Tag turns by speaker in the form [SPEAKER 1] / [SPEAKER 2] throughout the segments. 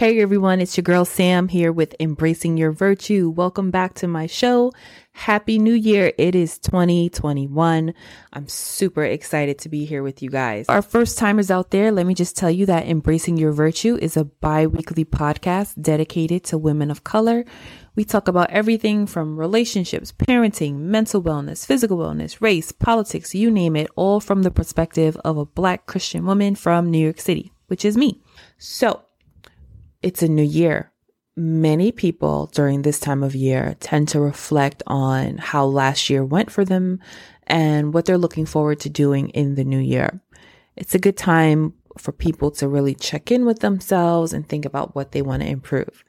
[SPEAKER 1] Hey everyone, it's your girl Sam here with Embracing Your Virtue. Welcome back to my show. Happy New Year. It is 2021. I'm super excited to be here with you guys. Our first timers out there, let me just tell you that Embracing Your Virtue is a bi weekly podcast dedicated to women of color. We talk about everything from relationships, parenting, mental wellness, physical wellness, race, politics, you name it, all from the perspective of a black Christian woman from New York City, which is me. So, it's a new year. Many people during this time of year tend to reflect on how last year went for them and what they're looking forward to doing in the new year. It's a good time for people to really check in with themselves and think about what they want to improve.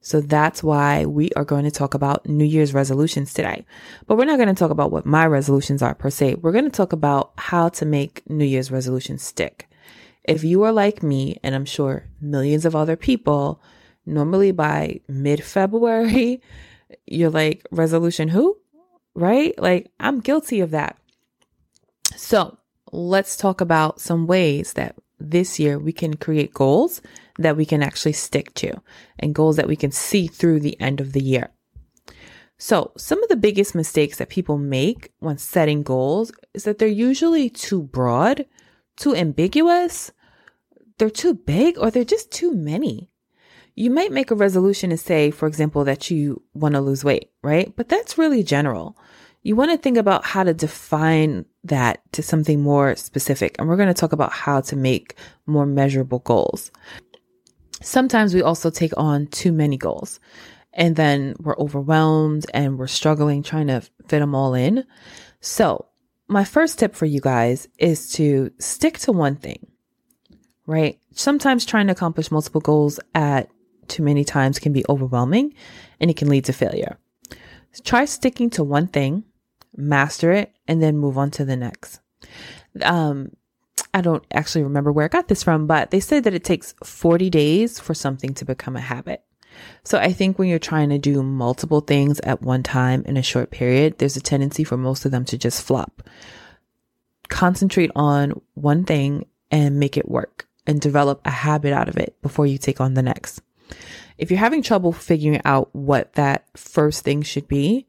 [SPEAKER 1] So that's why we are going to talk about New Year's resolutions today. But we're not going to talk about what my resolutions are per se. We're going to talk about how to make New Year's resolutions stick. If you are like me, and I'm sure millions of other people, normally by mid February, you're like, resolution who? Right? Like, I'm guilty of that. So let's talk about some ways that this year we can create goals that we can actually stick to and goals that we can see through the end of the year. So, some of the biggest mistakes that people make when setting goals is that they're usually too broad too ambiguous, they're too big, or they're just too many. You might make a resolution to say, for example, that you want to lose weight, right? But that's really general. You want to think about how to define that to something more specific. And we're going to talk about how to make more measurable goals. Sometimes we also take on too many goals and then we're overwhelmed and we're struggling trying to fit them all in. So my first tip for you guys is to stick to one thing, right? Sometimes trying to accomplish multiple goals at too many times can be overwhelming and it can lead to failure. Try sticking to one thing, master it, and then move on to the next. Um, I don't actually remember where I got this from, but they say that it takes 40 days for something to become a habit. So I think when you're trying to do multiple things at one time in a short period, there's a tendency for most of them to just flop. Concentrate on one thing and make it work and develop a habit out of it before you take on the next. If you're having trouble figuring out what that first thing should be,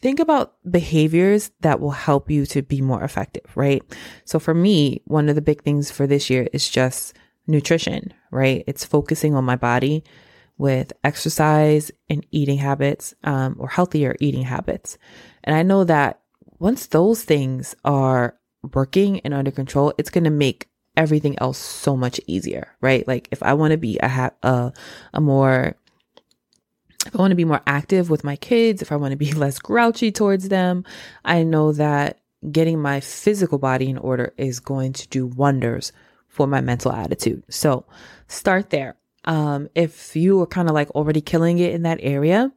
[SPEAKER 1] think about behaviors that will help you to be more effective, right? So for me, one of the big things for this year is just nutrition, right? It's focusing on my body with exercise and eating habits um, or healthier eating habits. And I know that once those things are working and under control, it's going to make everything else so much easier, right? Like if I want to be a, ha- a, a more if I want to be more active with my kids, if I want to be less grouchy towards them, I know that getting my physical body in order is going to do wonders for my mental attitude. So start there. Um, if you are kind of like already killing it in that area,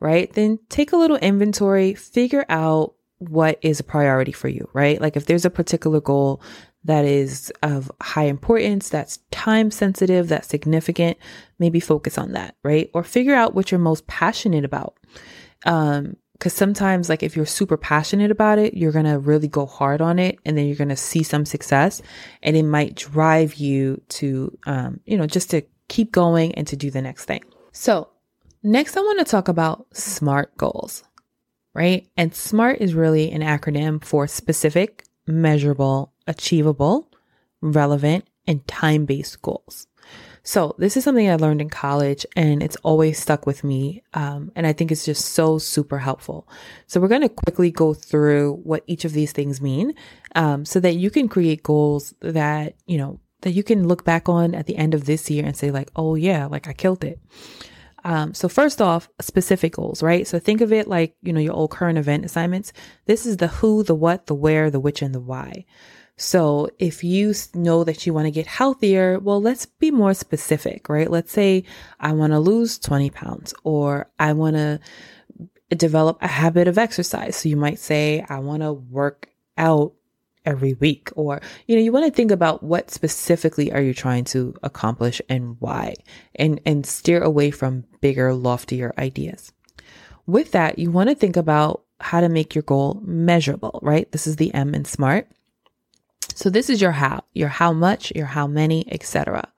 [SPEAKER 1] right, then take a little inventory, figure out what is a priority for you, right? Like if there's a particular goal that is of high importance, that's time sensitive, that's significant, maybe focus on that, right? Or figure out what you're most passionate about. Um, because sometimes, like, if you're super passionate about it, you're going to really go hard on it and then you're going to see some success and it might drive you to, um, you know, just to keep going and to do the next thing. So, next, I want to talk about SMART goals, right? And SMART is really an acronym for specific, measurable, achievable, relevant, and time based goals. So this is something I learned in college and it's always stuck with me. Um, and I think it's just so super helpful. So we're going to quickly go through what each of these things mean, um, so that you can create goals that, you know, that you can look back on at the end of this year and say like, oh yeah, like I killed it. Um, so first off, specific goals, right? So think of it like, you know, your old current event assignments. This is the who, the what, the where, the which, and the why. So if you know that you want to get healthier, well, let's be more specific, right? Let's say I want to lose 20 pounds or I want to develop a habit of exercise. So you might say, I want to work out every week? Or you know you want to think about what specifically are you trying to accomplish and why and and steer away from bigger loftier ideas. With that you want to think about how to make your goal measurable right? This is the m in smart. So this is your how your how much your how many etc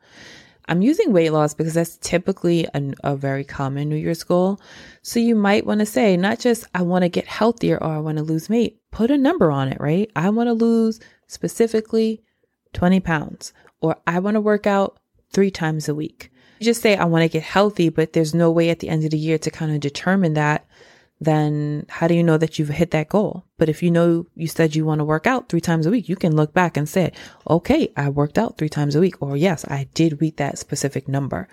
[SPEAKER 1] I'm using weight loss because that's typically a, a very common New Year's goal. So you might want to say, not just, I want to get healthier or I want to lose weight, put a number on it, right? I want to lose specifically 20 pounds, or I want to work out three times a week. You just say, I want to get healthy, but there's no way at the end of the year to kind of determine that. Then how do you know that you've hit that goal? But if you know you said you want to work out three times a week, you can look back and say, okay, I worked out three times a week, or yes, I did reach that specific number.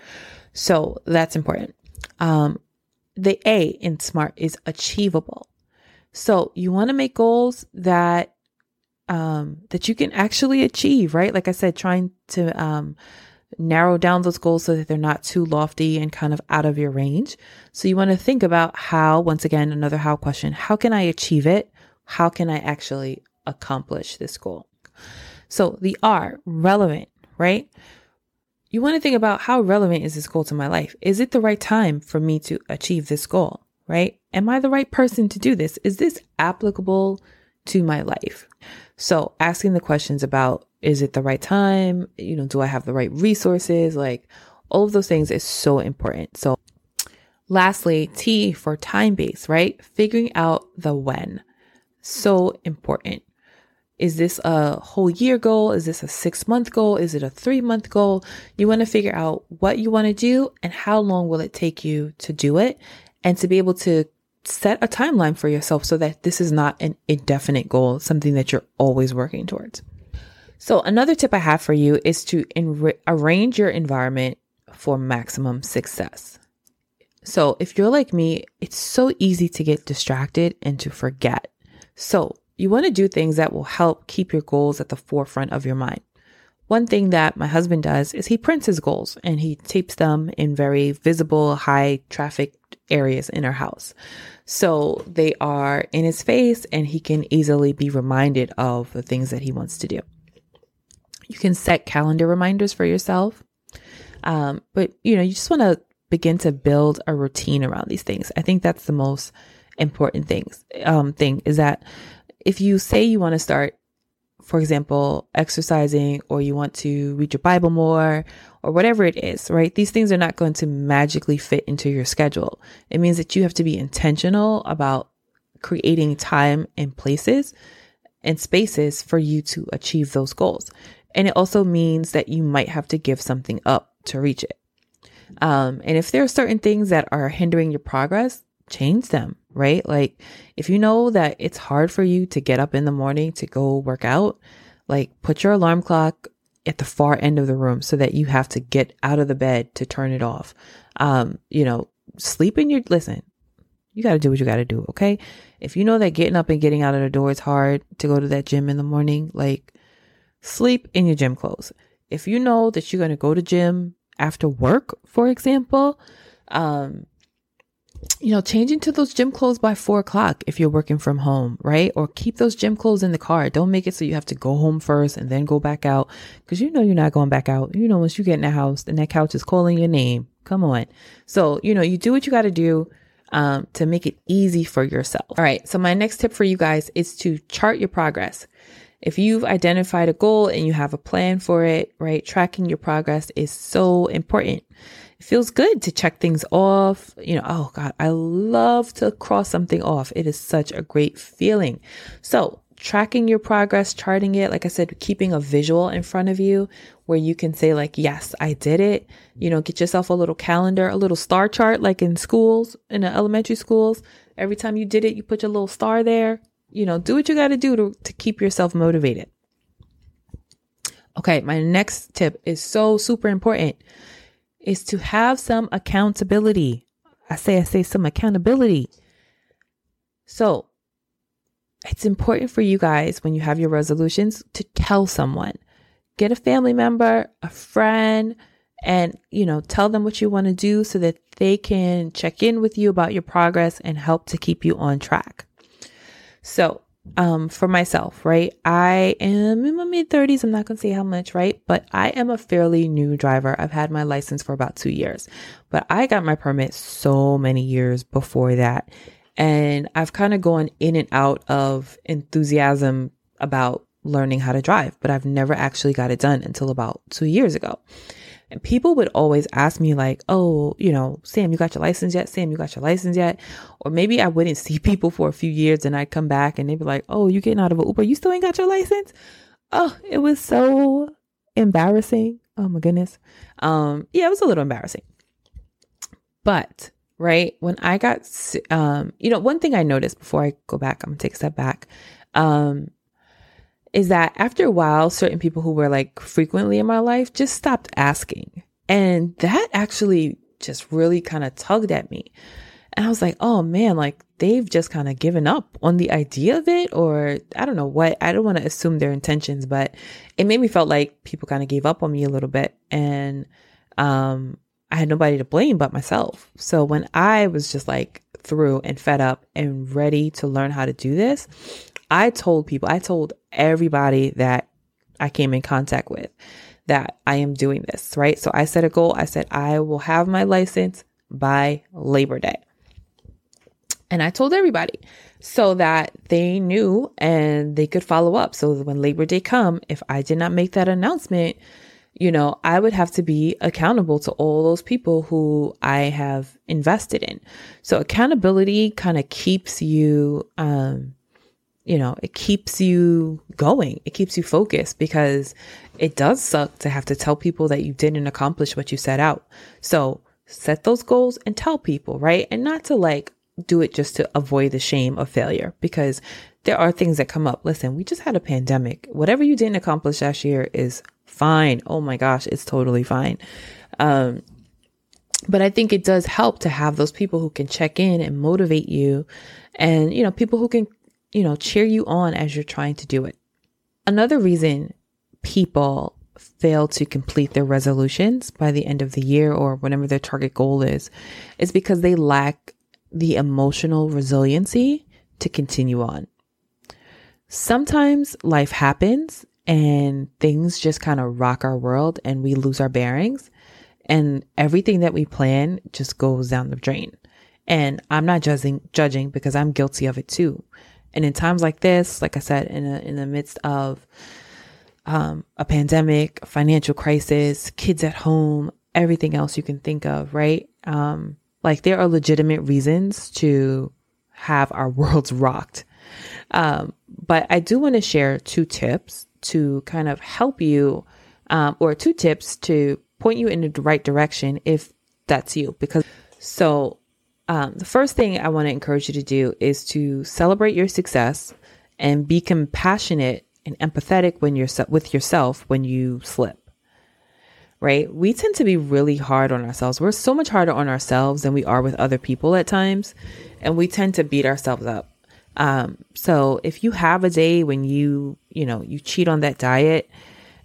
[SPEAKER 1] So that's important. Um, the A in SMART is achievable. So you want to make goals that um, that you can actually achieve, right? Like I said, trying to um, narrow down those goals so that they're not too lofty and kind of out of your range. So you want to think about how, once again, another how question how can I achieve it? How can I actually accomplish this goal? So the R, relevant, right? You want to think about how relevant is this goal to my life? Is it the right time for me to achieve this goal, right? Am I the right person to do this? Is this applicable to my life? So asking the questions about is it the right time? You know, do I have the right resources? Like all of those things is so important. So lastly, T for time base, right? Figuring out the when. So important. Is this a whole year goal? Is this a six month goal? Is it a three month goal? You want to figure out what you want to do and how long will it take you to do it and to be able to set a timeline for yourself so that this is not an indefinite goal, something that you're always working towards. So, another tip I have for you is to arrange your environment for maximum success. So, if you're like me, it's so easy to get distracted and to forget. So, you want to do things that will help keep your goals at the forefront of your mind. One thing that my husband does is he prints his goals and he tapes them in very visible, high traffic areas in our house. So they are in his face and he can easily be reminded of the things that he wants to do. You can set calendar reminders for yourself. Um, but you know, you just want to begin to build a routine around these things. I think that's the most important things. Um, thing is that if you say you want to start, for example, exercising or you want to read your Bible more or whatever it is, right? These things are not going to magically fit into your schedule. It means that you have to be intentional about creating time and places and spaces for you to achieve those goals. And it also means that you might have to give something up to reach it. Um, and if there are certain things that are hindering your progress, change them, right? Like if you know that it's hard for you to get up in the morning to go work out, like put your alarm clock at the far end of the room so that you have to get out of the bed to turn it off. Um, you know, sleep in your, listen, you got to do what you got to do. Okay. If you know that getting up and getting out of the door is hard to go to that gym in the morning, like sleep in your gym clothes. If you know that you're going to go to gym after work, for example, um, you know, change into those gym clothes by four o'clock if you're working from home, right? Or keep those gym clothes in the car. Don't make it so you have to go home first and then go back out because you know you're not going back out. You know, once you get in the house and that couch is calling your name, come on. So, you know, you do what you got to do um, to make it easy for yourself. All right. So, my next tip for you guys is to chart your progress. If you've identified a goal and you have a plan for it, right, tracking your progress is so important. It feels good to check things off. You know, oh God, I love to cross something off. It is such a great feeling. So, tracking your progress, charting it, like I said, keeping a visual in front of you where you can say, like, yes, I did it. You know, get yourself a little calendar, a little star chart, like in schools, in the elementary schools. Every time you did it, you put your little star there you know, do what you got to do to, to keep yourself motivated. Okay, my next tip is so super important is to have some accountability. I say I say some accountability. So, it's important for you guys when you have your resolutions to tell someone. Get a family member, a friend, and you know, tell them what you want to do so that they can check in with you about your progress and help to keep you on track. So, um, for myself, right? I am in my mid 30s. I'm not going to say how much, right? But I am a fairly new driver. I've had my license for about two years, but I got my permit so many years before that. And I've kind of gone in and out of enthusiasm about learning how to drive, but I've never actually got it done until about two years ago. And people would always ask me, like, oh, you know, Sam, you got your license yet? Sam, you got your license yet? Or maybe I wouldn't see people for a few years and I'd come back and they'd be like, oh, you getting out of an Uber? You still ain't got your license? Oh, it was so embarrassing. Oh my goodness. Um, yeah, it was a little embarrassing. But right when I got, um, you know, one thing I noticed before I go back, I'm gonna take a step back. Um, is that after a while, certain people who were like frequently in my life just stopped asking. And that actually just really kind of tugged at me. And I was like, oh man, like they've just kind of given up on the idea of it, or I don't know what. I don't want to assume their intentions, but it made me felt like people kind of gave up on me a little bit. And um, I had nobody to blame but myself. So when I was just like through and fed up and ready to learn how to do this, I told people, I told everybody that I came in contact with that I am doing this, right? So I set a goal. I said, I will have my license by Labor Day. And I told everybody so that they knew and they could follow up. So when Labor Day come, if I did not make that announcement, you know, I would have to be accountable to all those people who I have invested in. So accountability kind of keeps you um you know, it keeps you going. It keeps you focused because it does suck to have to tell people that you didn't accomplish what you set out. So set those goals and tell people, right? And not to like do it just to avoid the shame of failure because there are things that come up. Listen, we just had a pandemic. Whatever you didn't accomplish last year is fine. Oh my gosh, it's totally fine. Um, but I think it does help to have those people who can check in and motivate you and, you know, people who can you know, cheer you on as you're trying to do it. Another reason people fail to complete their resolutions by the end of the year or whatever their target goal is, is because they lack the emotional resiliency to continue on. Sometimes life happens and things just kind of rock our world and we lose our bearings and everything that we plan just goes down the drain. And I'm not judging judging because I'm guilty of it too. And in times like this, like I said, in a, in the midst of um, a pandemic, financial crisis, kids at home, everything else you can think of, right? Um, like there are legitimate reasons to have our worlds rocked. Um, but I do want to share two tips to kind of help you, um, or two tips to point you in the right direction if that's you. Because so um, the first thing I want to encourage you to do is to celebrate your success and be compassionate and empathetic when you're with yourself when you slip. Right? We tend to be really hard on ourselves. We're so much harder on ourselves than we are with other people at times, and we tend to beat ourselves up. Um, so if you have a day when you, you know, you cheat on that diet,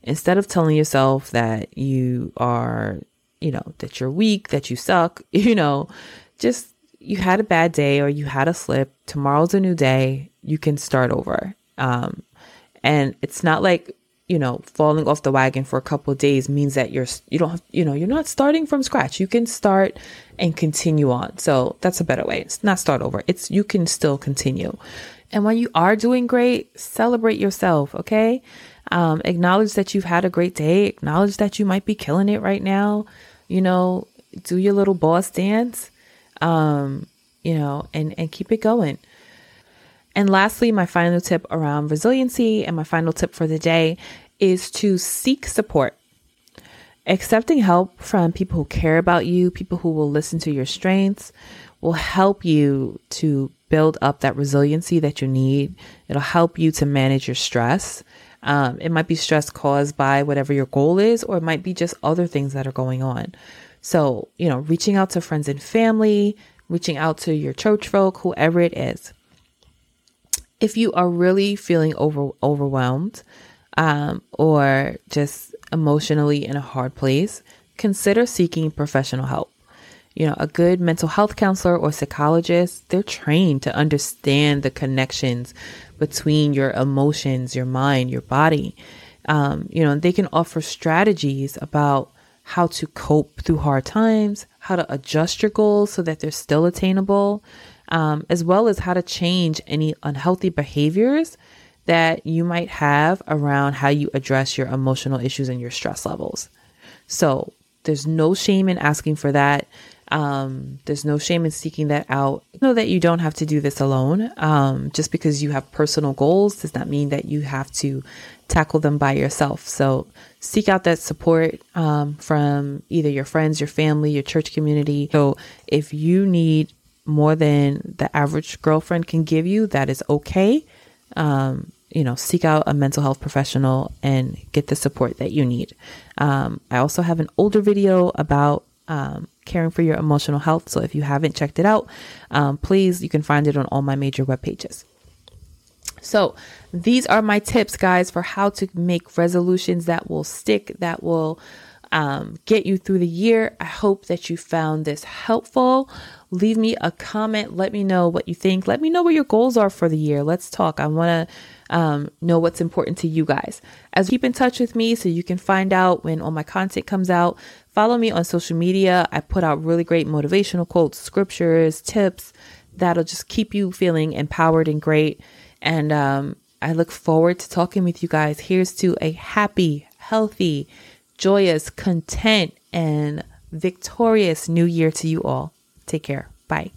[SPEAKER 1] instead of telling yourself that you are, you know, that you're weak, that you suck, you know, just you had a bad day or you had a slip, tomorrow's a new day, you can start over. Um, and it's not like, you know, falling off the wagon for a couple days means that you're, you don't have, you know, you're not starting from scratch. You can start and continue on. So that's a better way. It's not start over. It's, you can still continue. And when you are doing great, celebrate yourself. Okay. Um, acknowledge that you've had a great day. Acknowledge that you might be killing it right now. You know, do your little boss dance um, you know, and, and keep it going. And lastly, my final tip around resiliency and my final tip for the day is to seek support. Accepting help from people who care about you, people who will listen to your strengths, will help you to build up that resiliency that you need. It'll help you to manage your stress. Um, it might be stress caused by whatever your goal is, or it might be just other things that are going on. So, you know, reaching out to friends and family, reaching out to your church folk, whoever it is. If you are really feeling over overwhelmed um, or just emotionally in a hard place, consider seeking professional help. You know, a good mental health counselor or psychologist, they're trained to understand the connections between your emotions, your mind, your body. Um, you know, they can offer strategies about how to cope through hard times, how to adjust your goals so that they're still attainable, um, as well as how to change any unhealthy behaviors that you might have around how you address your emotional issues and your stress levels. So, there's no shame in asking for that. Um, there's no shame in seeking that out. Know that you don't have to do this alone. Um, just because you have personal goals does not mean that you have to tackle them by yourself. So seek out that support um, from either your friends, your family, your church community. So if you need more than the average girlfriend can give you, that is okay. Um, you know, seek out a mental health professional and get the support that you need. Um, I also have an older video about um, caring for your emotional health. So if you haven't checked it out, um, please, you can find it on all my major web pages. So, these are my tips, guys, for how to make resolutions that will stick, that will um, get you through the year. I hope that you found this helpful. Leave me a comment. Let me know what you think. Let me know what your goals are for the year. Let's talk. I want to um, know what's important to you guys. As keep in touch with me so you can find out when all my content comes out. Follow me on social media. I put out really great motivational quotes, scriptures, tips that'll just keep you feeling empowered and great. And um, I look forward to talking with you guys. Here's to a happy, healthy, joyous, content, and victorious new year to you all. Take care. Bye.